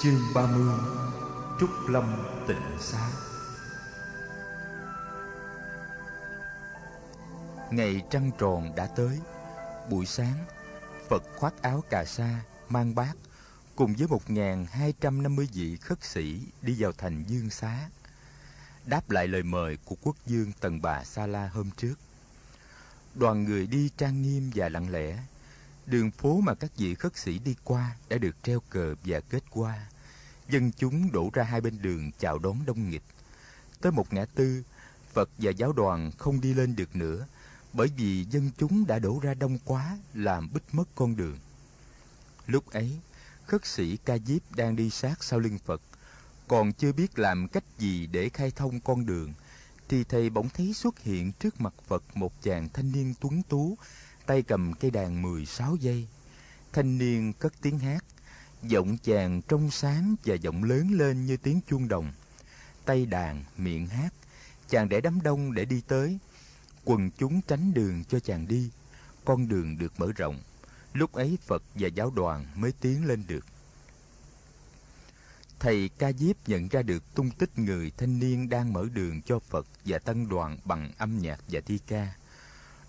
Chương 30 Trúc Lâm Tịnh Xá. Ngày trăng tròn đã tới. Buổi sáng, Phật khoác áo cà sa, Mang bát, Cùng với 1.250 vị khất sĩ Đi vào thành Dương Xá. Đáp lại lời mời của quốc dương Tần Bà Sa La hôm trước. Đoàn người đi trang nghiêm và lặng lẽ Đường phố mà các vị khất sĩ đi qua đã được treo cờ và kết qua. Dân chúng đổ ra hai bên đường chào đón đông nghịch. Tới một ngã tư, Phật và giáo đoàn không đi lên được nữa bởi vì dân chúng đã đổ ra đông quá làm bích mất con đường. Lúc ấy, khất sĩ Ca Diếp đang đi sát sau lưng Phật, còn chưa biết làm cách gì để khai thông con đường, thì thầy bỗng thấy xuất hiện trước mặt Phật một chàng thanh niên tuấn tú tay cầm cây đàn 16 giây. Thanh niên cất tiếng hát, giọng chàng trong sáng và giọng lớn lên như tiếng chuông đồng. Tay đàn, miệng hát, chàng để đám đông để đi tới. Quần chúng tránh đường cho chàng đi, con đường được mở rộng. Lúc ấy Phật và giáo đoàn mới tiến lên được. Thầy Ca Diếp nhận ra được tung tích người thanh niên đang mở đường cho Phật và tân đoàn bằng âm nhạc và thi ca.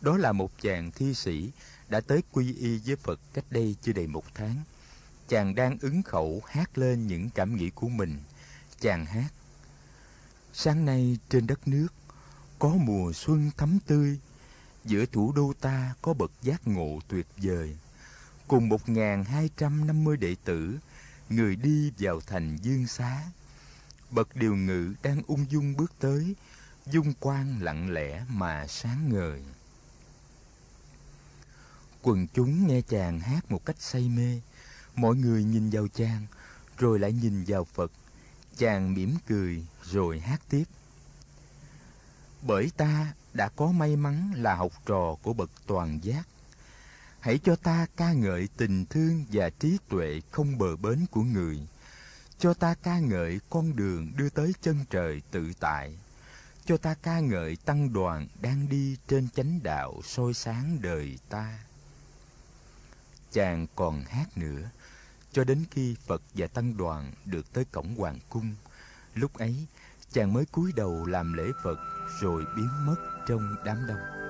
Đó là một chàng thi sĩ đã tới quy y với Phật cách đây chưa đầy một tháng. Chàng đang ứng khẩu hát lên những cảm nghĩ của mình. Chàng hát, Sáng nay trên đất nước Có mùa xuân thắm tươi, Giữa thủ đô ta có bậc giác ngộ tuyệt vời Cùng một ngàn hai trăm năm mươi đệ tử, Người đi vào thành dương xá Bậc điều ngự đang ung dung bước tới, Dung quang lặng lẽ mà sáng ngời Quần chúng nghe chàng hát một cách say mê. Mọi người nhìn vào chàng, Rồi lại nhìn vào Phật. Chàng mỉm cười, rồi hát tiếp. Bởi ta đã có may mắn là học trò của bậc toàn giác. Hãy cho ta ca ngợi tình thương và trí tuệ không bờ bến của người. Cho ta ca ngợi con đường đưa tới chân trời tự tại. Cho ta ca ngợi tăng đoàn đang đi trên chánh đạo soi sáng đời ta chàng còn hát nữa. Cho đến khi phật và tăng đoàn được tới cổng hoàng cung, lúc ấy, chàng mới cúi đầu làm lễ phật rồi biến mất trong đám đông.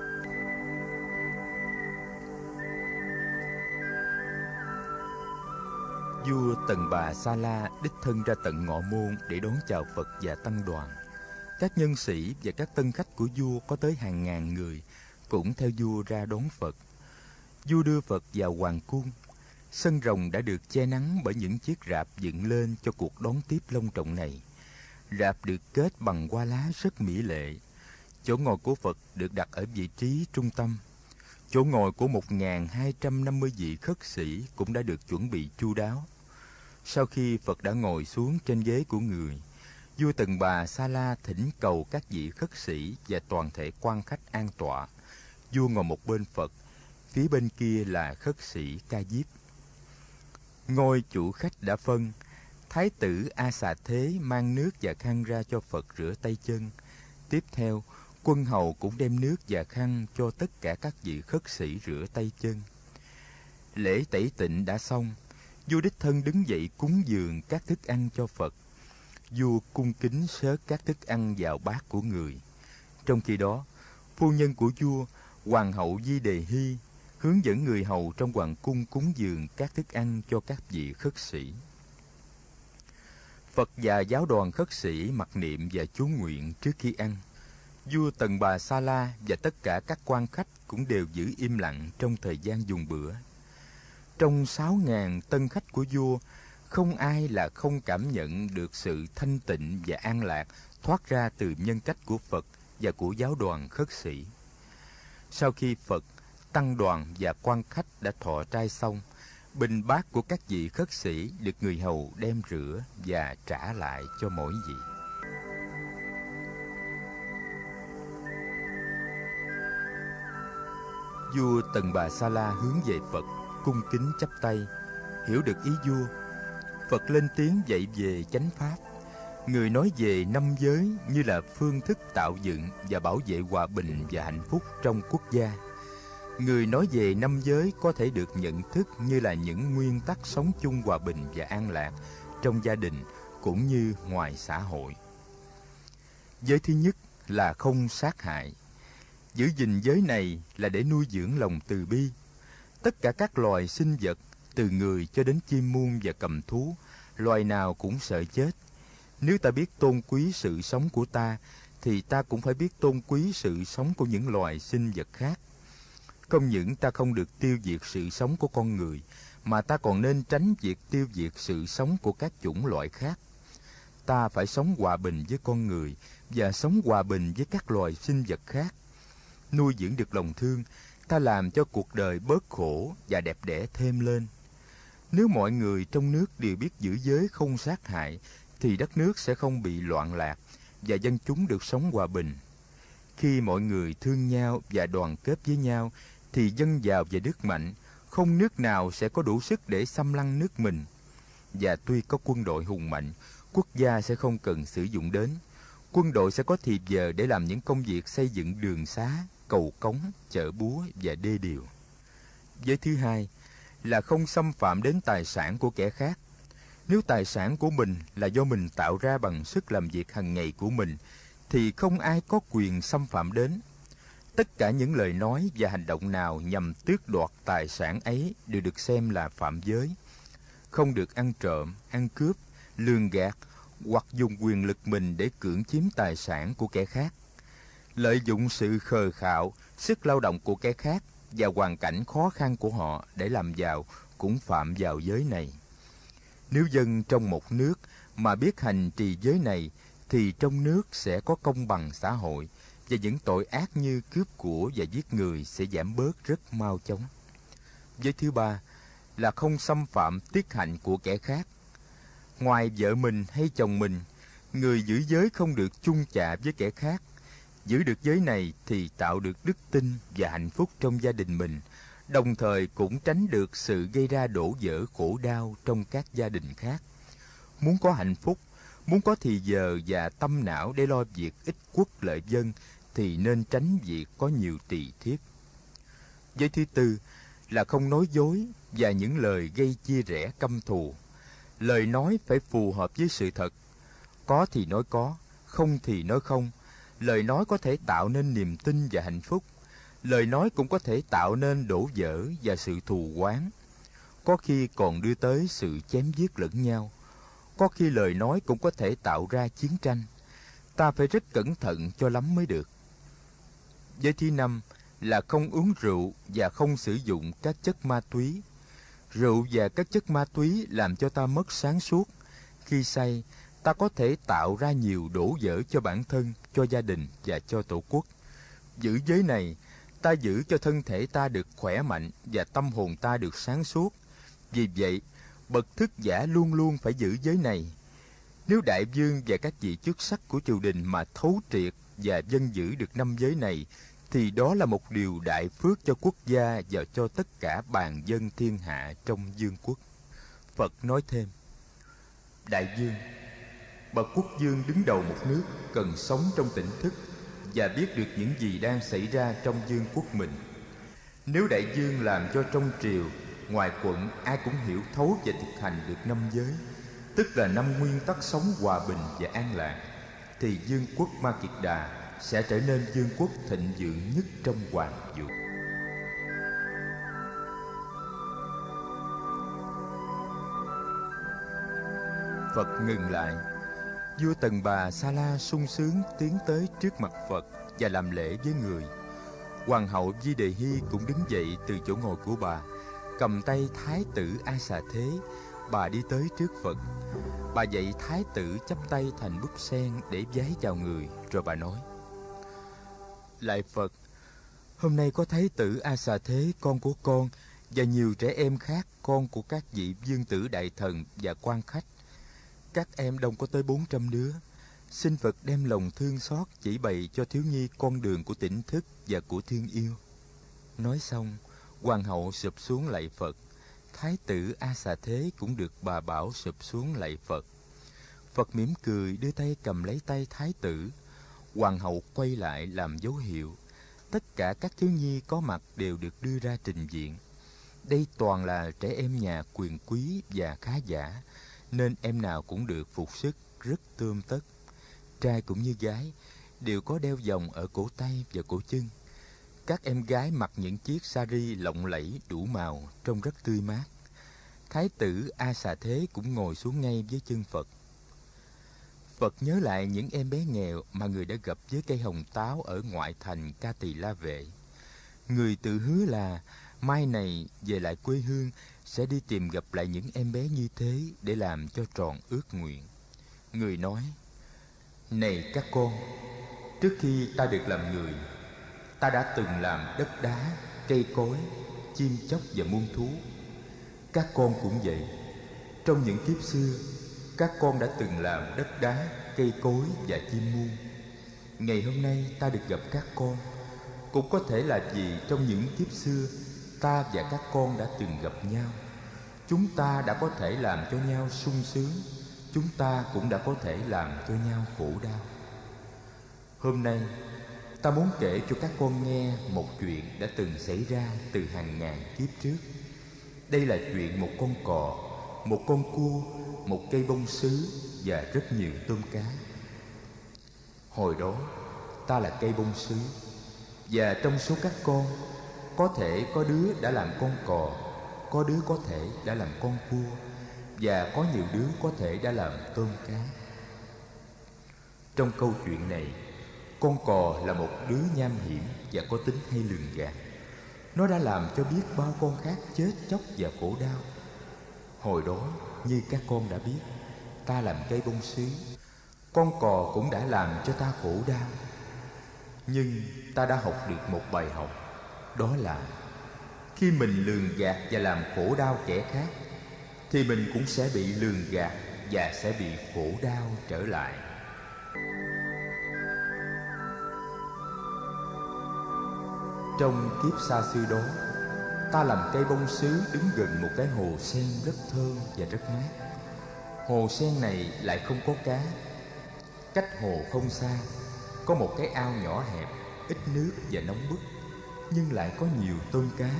Vua tần bà sa la đích thân ra tận ngọ môn để đón chào phật và tăng đoàn. Các nhân sĩ và các tân khách của vua có tới hàng ngàn người cũng theo vua ra đón phật vua đưa Phật vào hoàng cung. Sân rồng đã được che nắng bởi những chiếc rạp dựng lên cho cuộc đón tiếp long trọng này. Rạp được kết bằng hoa lá rất mỹ lệ. Chỗ ngồi của Phật được đặt ở vị trí trung tâm. Chỗ ngồi của 1.250 vị khất sĩ cũng đã được chuẩn bị chu đáo. Sau khi Phật đã ngồi xuống trên ghế của người, vua Tần Bà Sa La thỉnh cầu các vị khất sĩ và toàn thể quan khách an tọa. Vua ngồi một bên Phật, phía bên kia là khất sĩ ca diếp. Ngôi chủ khách đã phân, thái tử a xà thế mang nước và khăn ra cho phật rửa tay chân. Tiếp theo, quân hầu cũng đem nước và khăn cho tất cả các vị khất sĩ rửa tay chân. Lễ tẩy tịnh đã xong, vua đích thân đứng dậy cúng dường các thức ăn cho phật. Vua cung kính sớ các thức ăn vào bát của người. Trong khi đó, phu nhân của vua, hoàng hậu di đề hy hướng dẫn người hầu trong hoàng cung cúng dường các thức ăn cho các vị khất sĩ. Phật và giáo đoàn khất sĩ mặc niệm và chú nguyện trước khi ăn. Vua Tần Bà Sa La và tất cả các quan khách cũng đều giữ im lặng trong thời gian dùng bữa. Trong sáu ngàn tân khách của vua, không ai là không cảm nhận được sự thanh tịnh và an lạc thoát ra từ nhân cách của Phật và của giáo đoàn khất sĩ. Sau khi Phật tăng đoàn và quan khách đã thọ trai xong, bình bát của các vị khất sĩ được người hầu đem rửa và trả lại cho mỗi vị. Vua tần bà sa la hướng về phật, cung kính chắp tay, hiểu được ý vua. Phật lên tiếng dạy về chánh pháp. Người nói về năm giới như là phương thức tạo dựng và bảo vệ hòa bình và hạnh phúc trong quốc gia. Người nói về năm giới có thể được nhận thức như là những nguyên tắc sống chung hòa bình và an lạc trong gia đình cũng như ngoài xã hội. Giới thứ nhất là không sát hại. Giữ gìn giới này là để nuôi dưỡng lòng từ bi. Tất cả các loài sinh vật, từ người cho đến chim muôn và cầm thú, loài nào cũng sợ chết. Nếu ta biết tôn quý sự sống của ta, thì ta cũng phải biết tôn quý sự sống của những loài sinh vật khác. Không những ta không được tiêu diệt sự sống của con người, mà ta còn nên tránh việc tiêu diệt sự sống của các chủng loại khác. Ta phải sống hòa bình với con người và sống hòa bình với các loài sinh vật khác. Nuôi dưỡng được lòng thương, ta làm cho cuộc đời bớt khổ và đẹp đẽ thêm lên. Nếu mọi người trong nước đều biết giữ giới không sát hại, thì đất nước sẽ không bị loạn lạc và dân chúng được sống hòa bình. Khi mọi người thương nhau và đoàn kết với nhau, thì dân giàu và nước mạnh, không nước nào sẽ có đủ sức để xâm lăng nước mình. Và tuy có quân đội hùng mạnh, quốc gia sẽ không cần sử dụng đến. Quân đội sẽ có thì giờ để làm những công việc xây dựng đường xá, cầu cống, chợ búa và đê điều. Giới thứ hai là không xâm phạm đến tài sản của kẻ khác. Nếu tài sản của mình là do mình tạo ra bằng sức làm việc hàng ngày của mình, thì không ai có quyền xâm phạm đến. Tất cả những lời nói và hành động nào nhằm tước đoạt tài sản ấy đều được xem là phạm giới. Không được ăn trộm, ăn cướp, lường gạt hoặc dùng quyền lực mình để cưỡng chiếm tài sản của kẻ khác. Lợi dụng sự khờ khạo, sức lao động của kẻ khác và hoàn cảnh khó khăn của họ để làm giàu cũng phạm vào giới này. Nếu dân trong một nước mà biết hành trì giới này thì trong nước sẽ có công bằng xã hội và những tội ác như cướp của và giết người sẽ giảm bớt rất mau chóng. Giới thứ ba là không xâm phạm tiết hạnh của kẻ khác. Ngoài vợ mình hay chồng mình, người giữ giới không được chung chạ với kẻ khác. Giữ được giới này thì tạo được đức tin và hạnh phúc trong gia đình mình, đồng thời cũng tránh được sự gây ra đổ vỡ khổ đau trong các gia đình khác. Muốn có hạnh phúc, muốn có thì giờ và tâm não để lo việc ích quốc lợi dân thì nên tránh việc có nhiều tỳ thiếp. Giới thứ tư là không nói dối và những lời gây chia rẽ căm thù. Lời nói phải phù hợp với sự thật. Có thì nói có, không thì nói không. Lời nói có thể tạo nên niềm tin và hạnh phúc. Lời nói cũng có thể tạo nên đổ vỡ và sự thù oán. Có khi còn đưa tới sự chém giết lẫn nhau. Có khi lời nói cũng có thể tạo ra chiến tranh. Ta phải rất cẩn thận cho lắm mới được. Giới thứ năm là không uống rượu và không sử dụng các chất ma túy. Rượu và các chất ma túy làm cho ta mất sáng suốt. Khi say, ta có thể tạo ra nhiều đổ vỡ cho bản thân, cho gia đình và cho tổ quốc. Giữ giới này, ta giữ cho thân thể ta được khỏe mạnh và tâm hồn ta được sáng suốt. Vì vậy, bậc thức giả luôn luôn phải giữ giới này. Nếu đại vương và các vị chức sắc của triều đình mà thấu triệt và dân giữ được năm giới này thì đó là một điều đại phước cho quốc gia và cho tất cả bàn dân thiên hạ trong dương quốc. Phật nói thêm, Đại dương, bậc quốc dương đứng đầu một nước cần sống trong tỉnh thức và biết được những gì đang xảy ra trong dương quốc mình. Nếu đại dương làm cho trong triều, ngoài quận ai cũng hiểu thấu và thực hành được năm giới, tức là năm nguyên tắc sống hòa bình và an lạc, thì dương quốc Ma Kiệt Đà sẽ trở nên vương quốc thịnh vượng nhất trong hoàng vũ. Phật ngừng lại Vua Tần Bà Sa La sung sướng tiến tới trước mặt Phật và làm lễ với người. Hoàng hậu Di Đề Hy cũng đứng dậy từ chỗ ngồi của bà, cầm tay Thái tử A Xà Thế, bà đi tới trước Phật. Bà dạy Thái tử chắp tay thành búp sen để vái chào người, rồi bà nói: lại Phật Hôm nay có Thái tử A Xà Thế, con của con Và nhiều trẻ em khác, con của các vị dương tử đại thần và quan khách. Các em đông có tới bốn trăm đứa. Xin Phật đem lòng thương xót chỉ bày cho thiếu nhi con đường của tỉnh thức và của thương yêu. Nói xong, hoàng hậu sụp xuống lạy Phật. Thái tử A Xà Thế cũng được bà bảo sụp xuống lạy Phật Phật mỉm cười đưa tay cầm lấy tay Thái tử Hoàng hậu quay lại làm dấu hiệu. Tất cả các thiếu nhi có mặt đều được đưa ra trình diện. Đây toàn là trẻ em nhà quyền quý và khá giả, nên em nào cũng được phục sức rất tươm tất. Trai cũng như gái, đều có đeo vòng ở cổ tay và cổ chân. Các em gái mặc những chiếc sari lộng lẫy đủ màu, trông rất tươi mát. Thái tử A Xà Thế cũng ngồi xuống ngay với chân Phật. Phật nhớ lại những em bé nghèo mà người đã gặp với cây hồng táo ở ngoại thành Ca Tỳ La Vệ. Người tự hứa là mai này về lại quê hương sẽ đi tìm gặp lại những em bé như thế để làm cho tròn ước nguyện. Người nói, Này các con, trước khi ta được làm người, ta đã từng làm đất đá, cây cối, chim chóc và muôn thú. Các con cũng vậy. Trong những kiếp xưa, các con đã từng làm đất đá, cây cối và chim muôn. Ngày hôm nay ta được gặp các con, cũng có thể là vì trong những kiếp xưa ta và các con đã từng gặp nhau. Chúng ta đã có thể làm cho nhau sung sướng, chúng ta cũng đã có thể làm cho nhau khổ đau. Hôm nay, ta muốn kể cho các con nghe một chuyện đã từng xảy ra từ hàng ngàn kiếp trước. Đây là chuyện một con cò, một con cua, một cây bông sứ và rất nhiều tôm cá. Hồi đó, ta là cây bông sứ và trong số các con có thể có đứa đã làm con cò có đứa có thể đã làm con cua và có nhiều đứa có thể đã làm tôm cá trong câu chuyện này con cò là một đứa nham hiểm và có tính hay lường gạt. Nó đã làm cho biết bao con khác chết chóc và khổ đau. Hồi đó, như các con đã biết, ta làm cây bông sứ con cò cũng đã làm cho ta khổ đau. Nhưng ta đã học được một bài học, đó là khi mình lường gạt và làm khổ đau kẻ khác, thì mình cũng sẽ bị lường gạt và sẽ bị khổ đau trở lại. Trong kiếp xa xưa đó, ta làm cây bông sứ đứng gần một cái hồ sen rất thơm và rất mát hồ sen này lại không có cá. Cách hồ không xa, có một cái ao nhỏ hẹp, ít nước và nóng bức, nhưng lại có nhiều tôm cá.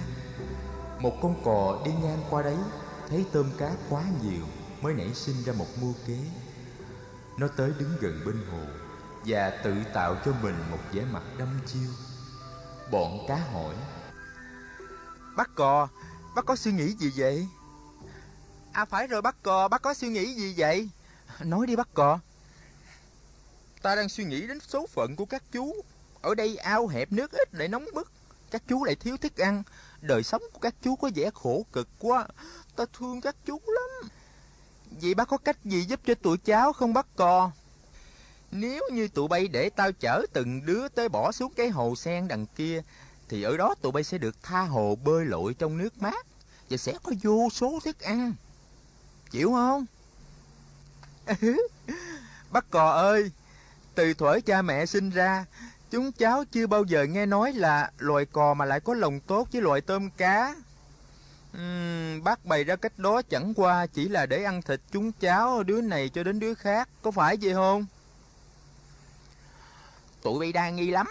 Một con cò đi ngang qua đấy, thấy tôm cá quá nhiều mới nảy sinh ra một mưu kế. Nó tới đứng gần bên hồ và tự tạo cho mình một vẻ mặt đăm chiêu bọn cá hỏi bác cò bác có suy nghĩ gì vậy? À phải rồi bác cò bác có suy nghĩ gì vậy? Nói đi bác cò. Ta đang suy nghĩ đến số phận của các chú. Ở đây ao hẹp nước ít lại nóng bức. Các chú lại thiếu thức ăn. Đời sống của các chú có vẻ khổ cực quá. Ta thương các chú lắm. Vậy bác có cách gì giúp cho tụi cháu không bác cò nếu như tụi bay để tao chở từng đứa tới bỏ xuống cái hồ sen đằng kia thì ở đó tụi bay sẽ được tha hồ bơi lội trong nước mát và sẽ có vô số thức ăn chịu không bác cò ơi từ thuở cha mẹ sinh ra Chúng cháu chưa bao giờ nghe nói là loài cò mà lại có lòng tốt với loài tôm cá. Uhm, bác bày ra cách đó chẳng qua chỉ là để ăn thịt chúng cháu đứa này cho đến đứa khác, có phải vậy không? Tụi bay đa nghi lắm.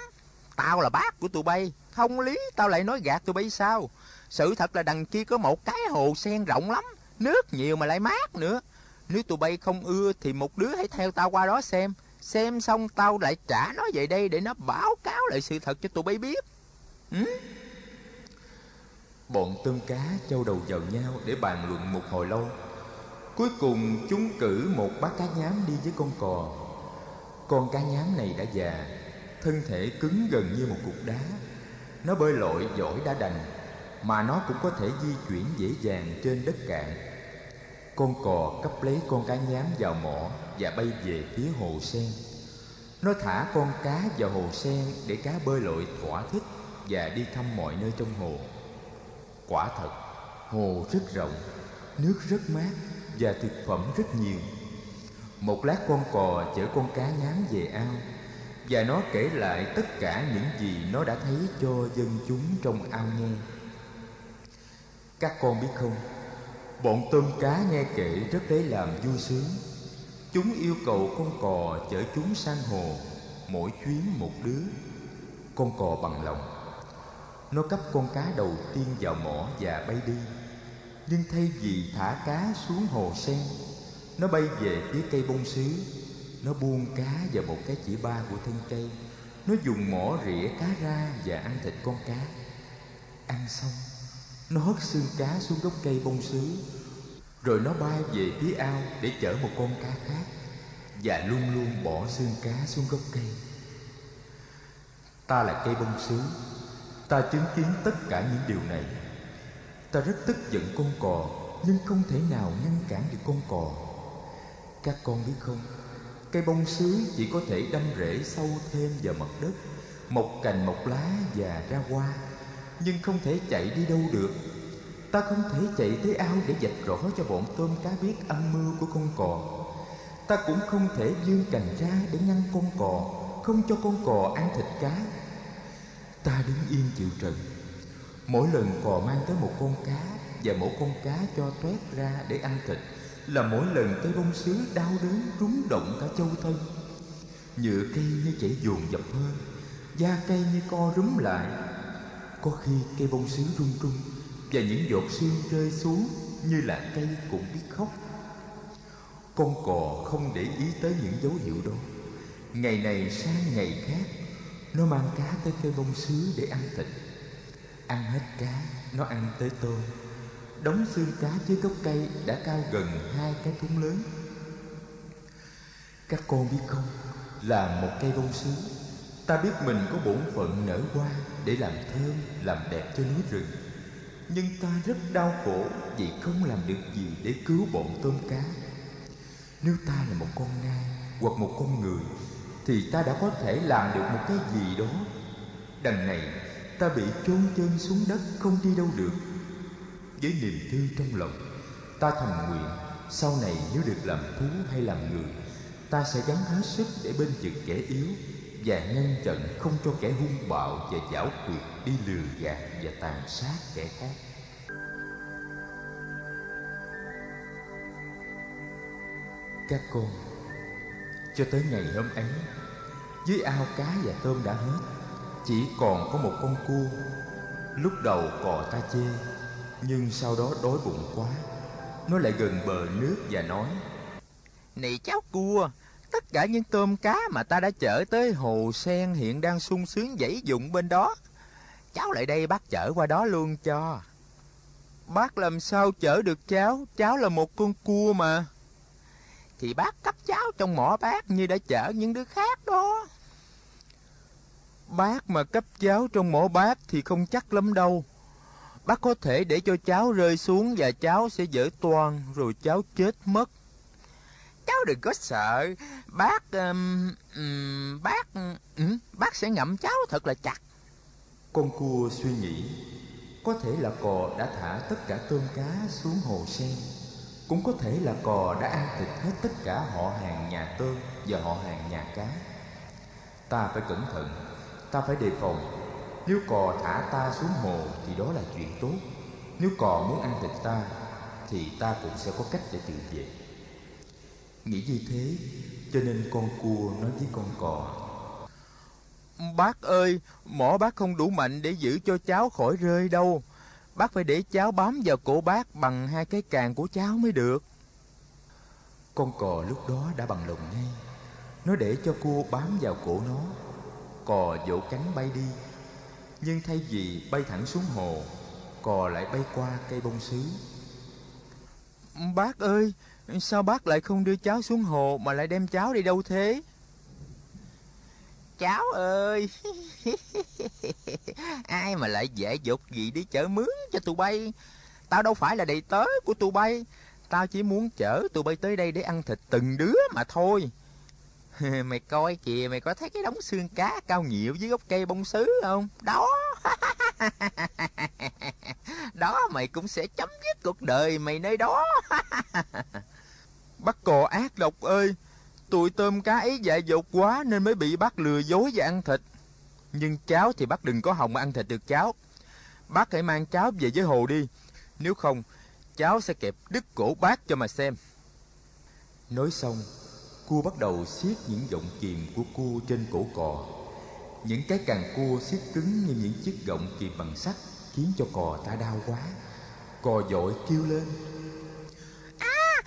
Tao là bác của tụi bay, không lý tao lại nói gạt tụi bay sao? Sự thật là đằng kia có một cái hồ sen rộng lắm, nước nhiều mà lại mát nữa. Nếu tụi bay không ưa thì một đứa hãy theo tao qua đó xem Xem xong tao lại trả nó về đây để nó báo cáo lại sự thật cho tụi bay biết. Ừ? Bọn tôm cá châu đầu vào nhau để bàn luận một hồi lâu. Cuối cùng chúng cử một bác cá nhám đi với con cò. Con cá nhám này đã già, thân thể cứng gần như một cục đá. Nó bơi lội giỏi đã đành, mà nó cũng có thể di chuyển dễ dàng trên đất cạn. Con cò cấp lấy con cá nhám vào mỏ và bay về phía hồ sen. Nó thả con cá vào hồ sen để cá bơi lội thỏa thích và đi thăm mọi nơi trong hồ. Quả thật, hồ rất rộng, nước rất mát và thực phẩm rất nhiều. Một lát con cò chở con cá nhám về ao và nó kể lại tất cả những gì nó đã thấy cho dân chúng trong ao nghe. Các con biết không, bọn tôm cá nghe kể rất lấy làm vui sướng. Chúng yêu cầu con cò chở chúng sang hồ Mỗi chuyến một đứa. Con cò bằng lòng. Nó cấp con cá đầu tiên vào mỏ và bay đi. Nhưng thay vì thả cá xuống hồ sen Nó bay về phía cây bông sứ. Nó buông cá vào một cái chỉ ba của thân cây. Nó dùng mỏ rỉa cá ra và ăn thịt con cá. Ăn xong, Nó hất xương cá xuống gốc cây bông sứ. Rồi nó bay về phía ao để chở một con cá khác Và luôn luôn bỏ xương cá xuống gốc cây. Ta là cây bông sứ. Ta chứng kiến tất cả những điều này. Ta rất tức giận con cò, Nhưng không thể nào ngăn cản được con cò. Các con biết không? Cây bông sứ chỉ có thể đâm rễ sâu thêm vào mặt đất, Mọc cành mọc lá và ra hoa, Nhưng không thể chạy đi đâu được. Ta không thể chạy tới ao để dạch rõ cho bọn tôm cá biết âm mưu của con cò. Ta cũng không thể vươn cành ra để ngăn con cò, Không cho con cò ăn thịt cá. Ta đứng yên chịu trận. Mỗi lần cò mang tới một con cá Và mỗi con cá cho toét ra để ăn thịt là mỗi lần cây bông sứ đau đớn rúng động cả châu thân Nhựa cây như chảy dồn dập hơn Da cây như co rúm lại. Có khi cây bông sứ rung rung Và những giọt sương rơi xuống Như là cây cũng biết khóc. Con cò không để ý tới những dấu hiệu đó. Ngày này sang ngày khác Nó mang cá tới cây bông sứ để ăn thịt. Ăn hết cá, nó ăn tới tôm. Đống xương cá dưới gốc cây đã cao gần hai cái thúng lớn. Các con biết không, là một cây bông sứ. Ta biết mình có bổn phận nở hoa để làm thơm, làm đẹp cho núi rừng. Nhưng ta rất đau khổ vì không làm được gì để cứu bọn tôm cá. Nếu ta là một con nai hoặc một con người Thì ta đã có thể làm được một cái gì đó. Đằng này ta bị chôn chân xuống đất không đi đâu được với niềm thương trong lòng. Ta thầm nguyện, sau này nếu được làm thú hay làm người, ta sẽ gắng hết sức để bên chừng kẻ yếu và ngăn chặn không cho kẻ hung bạo và giảo quyệt đi lừa gạt và tàn sát kẻ khác. Các con, cho tới ngày hôm ấy, dưới ao cá và tôm đã hết, chỉ còn có một con cua. Lúc đầu cò ta chê nhưng sau đó đói bụng quá, Nó lại gần bờ nước và nói, Này cháu cua, Tất cả những tôm cá mà ta đã chở tới hồ sen Hiện đang sung sướng dãy dụng bên đó, Cháu lại đây bác chở qua đó luôn cho. Bác làm sao chở được cháu? Cháu là một con cua mà. Thì bác cấp cháu trong mỏ bác Như đã chở những đứa khác đó. Bác mà cấp cháu trong mỏ bác thì không chắc lắm đâu. Bác có thể để cho cháu rơi xuống và cháu sẽ dở toan rồi cháu chết mất. Cháu đừng có sợ, bác um, um, bác um, bác sẽ ngậm cháu thật là chặt. Con cua suy nghĩ, có thể là cò đã thả tất cả tôm cá xuống hồ sen. Cũng có thể là cò đã ăn thịt hết tất cả họ hàng nhà tôm và họ hàng nhà cá. Ta phải cẩn thận Ta phải đề phòng nếu cò thả ta xuống hồ Thì đó là chuyện tốt. Nếu cò muốn ăn thịt ta Thì ta cũng sẽ có cách để tự vệ Nghĩ như thế Cho nên con cua nói với con cò. Bác ơi Mỏ bác không đủ mạnh để giữ cho cháu khỏi rơi đâu. Bác phải để cháu bám vào cổ bác Bằng hai cái càng của cháu mới được. Con cò lúc đó đã bằng lòng ngay. Nó để cho cua bám vào cổ nó. Cò vỗ cánh bay đi Nhưng thay vì bay thẳng xuống hồ Cò lại bay qua cây bông sứ. Bác ơi Sao bác lại không đưa cháu xuống hồ Mà lại đem cháu đi đâu thế? Cháu ơi Ai mà lại dễ dột gì đi chở mướn cho tụi bay? Tao đâu phải là đầy tớ của tụi bay. Tao chỉ muốn chở tụi bay tới đây để ăn thịt từng đứa mà thôi mày coi kìa, mày có thấy cái đống xương cá cao nhiều dưới gốc cây bông sứ không? Đó. Đó, mày cũng sẽ chấm dứt cuộc đời mày nơi đó. Bắt cò ác độc ơi, tụi tôm cá ấy dại dột quá nên mới bị bắt lừa dối và ăn thịt. Nhưng cháu thì bác đừng có hồng ăn thịt được cháu. Bác hãy mang cháu về với hồ đi. Nếu không, cháu sẽ kẹp đứt cổ bác cho mà xem. Nói xong Cua bắt đầu siết những giọng kìm của cua trên cổ cò. Những cái càng cua siết cứng như những chiếc gọng kìm bằng sắt Khiến cho cò ta đau quá. Cò dội kêu lên. À,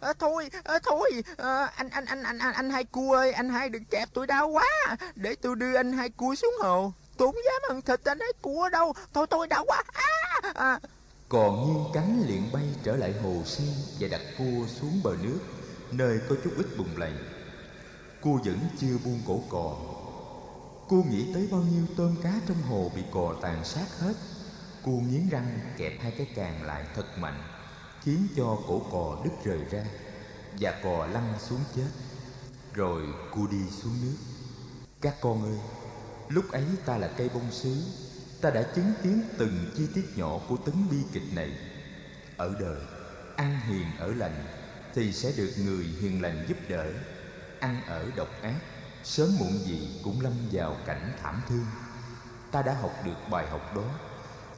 à, thôi à, thôi à, anh anh anh anh anh hai cua ơi anh hai đừng kẹp tôi đau quá. Để tôi đưa anh hai cua xuống hồ. Tôi không dám ăn thịt anh hai cua đâu. Thôi tôi đau quá. À, à. còn nhiên cánh liền bay trở lại hồ sen và đặt cua xuống bờ nước nơi có chút ít bùng lầy. Cô vẫn chưa buông cổ cò. Cô nghĩ tới bao nhiêu tôm cá trong hồ bị cò tàn sát hết. Cô nghiến răng kẹp hai cái càng lại thật mạnh, khiến cho cổ cò đứt rời ra và cò lăn xuống chết. Rồi cô đi xuống nước. Các con ơi, lúc ấy ta là cây bông sứ. Ta đã chứng kiến từng chi tiết nhỏ của tấn bi kịch này. Ở đời ăn hiền ở lành thì sẽ được người hiền lành giúp đỡ, ăn ở độc ác, sớm muộn gì cũng lâm vào cảnh thảm thương. Ta đã học được bài học đó.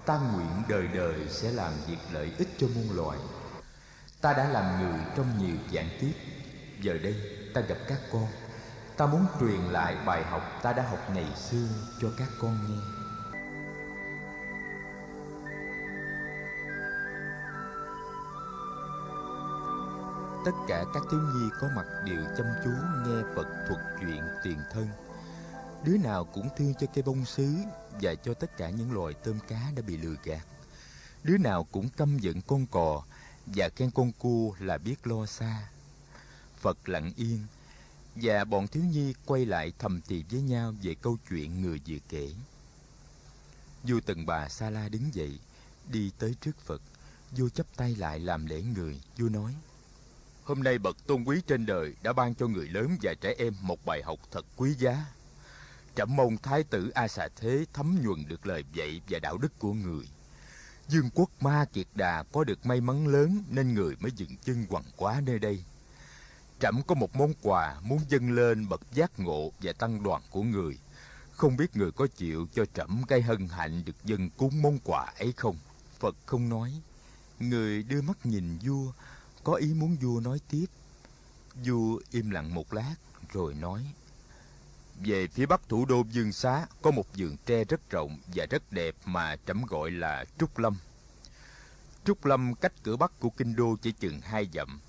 Ta nguyện đời đời sẽ làm việc lợi ích cho muôn loài. Ta đã làm người trong nhiều dạng kiếp. Giờ đây, ta gặp các con. Ta muốn truyền lại bài học ta đã học ngày xưa cho các con nghe. Tất cả các thiếu nhi có mặt đều chăm chú nghe phật thuật chuyện tiền thân. Đứa nào cũng thương cho cây bông sứ và cho tất cả những loài tôm cá đã bị lừa gạt. Đứa nào cũng căm giận con cò và khen con cua là biết lo xa. Phật lặng yên và bọn thiếu nhi quay lại thầm thì với nhau về câu chuyện người vừa kể. Vua tần bà sa la đứng dậy, đi tới trước phật. Vua chắp tay lại làm lễ người vua nói hôm nay bậc tôn quý trên đời đã ban cho người lớn và trẻ em một bài học thật quý giá. Trẫm mong thái tử a xà thế thấm nhuần được lời dạy và đạo đức của người. Dương quốc ma kiệt đà có được may mắn lớn nên người mới dừng chân quằn quá nơi đây. Trẫm có một món quà muốn dâng lên bậc giác ngộ và tăng đoàn của người. Không biết người có chịu cho trẫm cái hân hạnh được dâng cúng món quà ấy không? Phật không nói. Người đưa mắt nhìn vua có ý muốn vua nói tiếp vua im lặng một lát rồi nói về phía bắc thủ đô Dương Xá có một vườn tre rất rộng và rất đẹp mà trẫm gọi là Trúc Lâm. Trúc Lâm cách cửa bắc của kinh đô chỉ chừng hai dặm.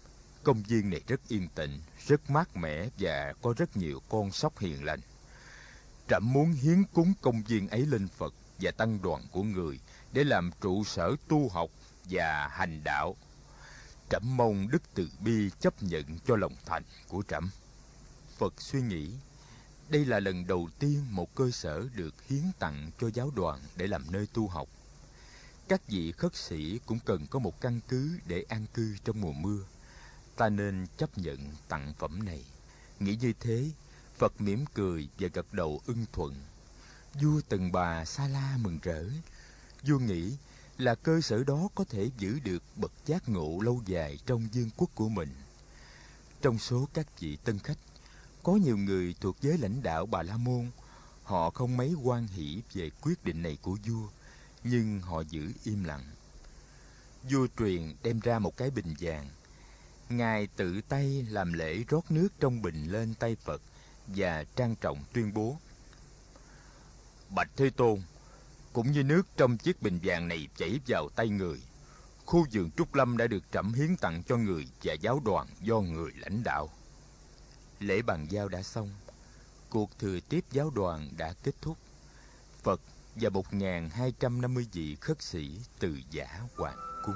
Công viên này rất yên tĩnh, rất mát mẻ và có rất nhiều con sóc hiền lành. Trẫm muốn hiến cúng công viên ấy lên Phật và tăng đoàn của người để làm trụ sở tu học và hành đạo. Trẫm mong Đức Từ Bi chấp nhận cho lòng thành của trẫm. Phật suy nghĩ đây là lần đầu tiên một cơ sở được hiến tặng cho giáo đoàn để làm nơi tu học. Các vị khất sĩ cũng cần có một căn cứ để an cư trong mùa mưa. Ta nên chấp nhận tặng phẩm này. Nghĩ như thế, Phật mỉm cười và gật đầu ưng thuận. Vua Tần Bà Sa La mừng rỡ. Vua nghĩ là cơ sở đó có thể giữ được bậc giác ngộ lâu dài trong vương quốc của mình. Trong số các vị tân khách có nhiều người thuộc giới lãnh đạo Bà La Môn, họ không mấy quan hỷ về quyết định này của vua, nhưng họ giữ im lặng. Vua truyền đem ra một cái bình vàng. Ngài tự tay làm lễ rót nước trong bình lên tay Phật và trang trọng tuyên bố. Bạch Thế Tôn, cũng như nước trong chiếc bình vàng này chảy vào tay người, khu vườn Trúc Lâm đã được trẫm hiến tặng cho người và giáo đoàn do người lãnh đạo. Lễ bàn giao đã xong, cuộc thừa tiếp giáo đoàn đã kết thúc. Phật và một hai trăm năm mươi vị khất sĩ từ giả hoàng cung.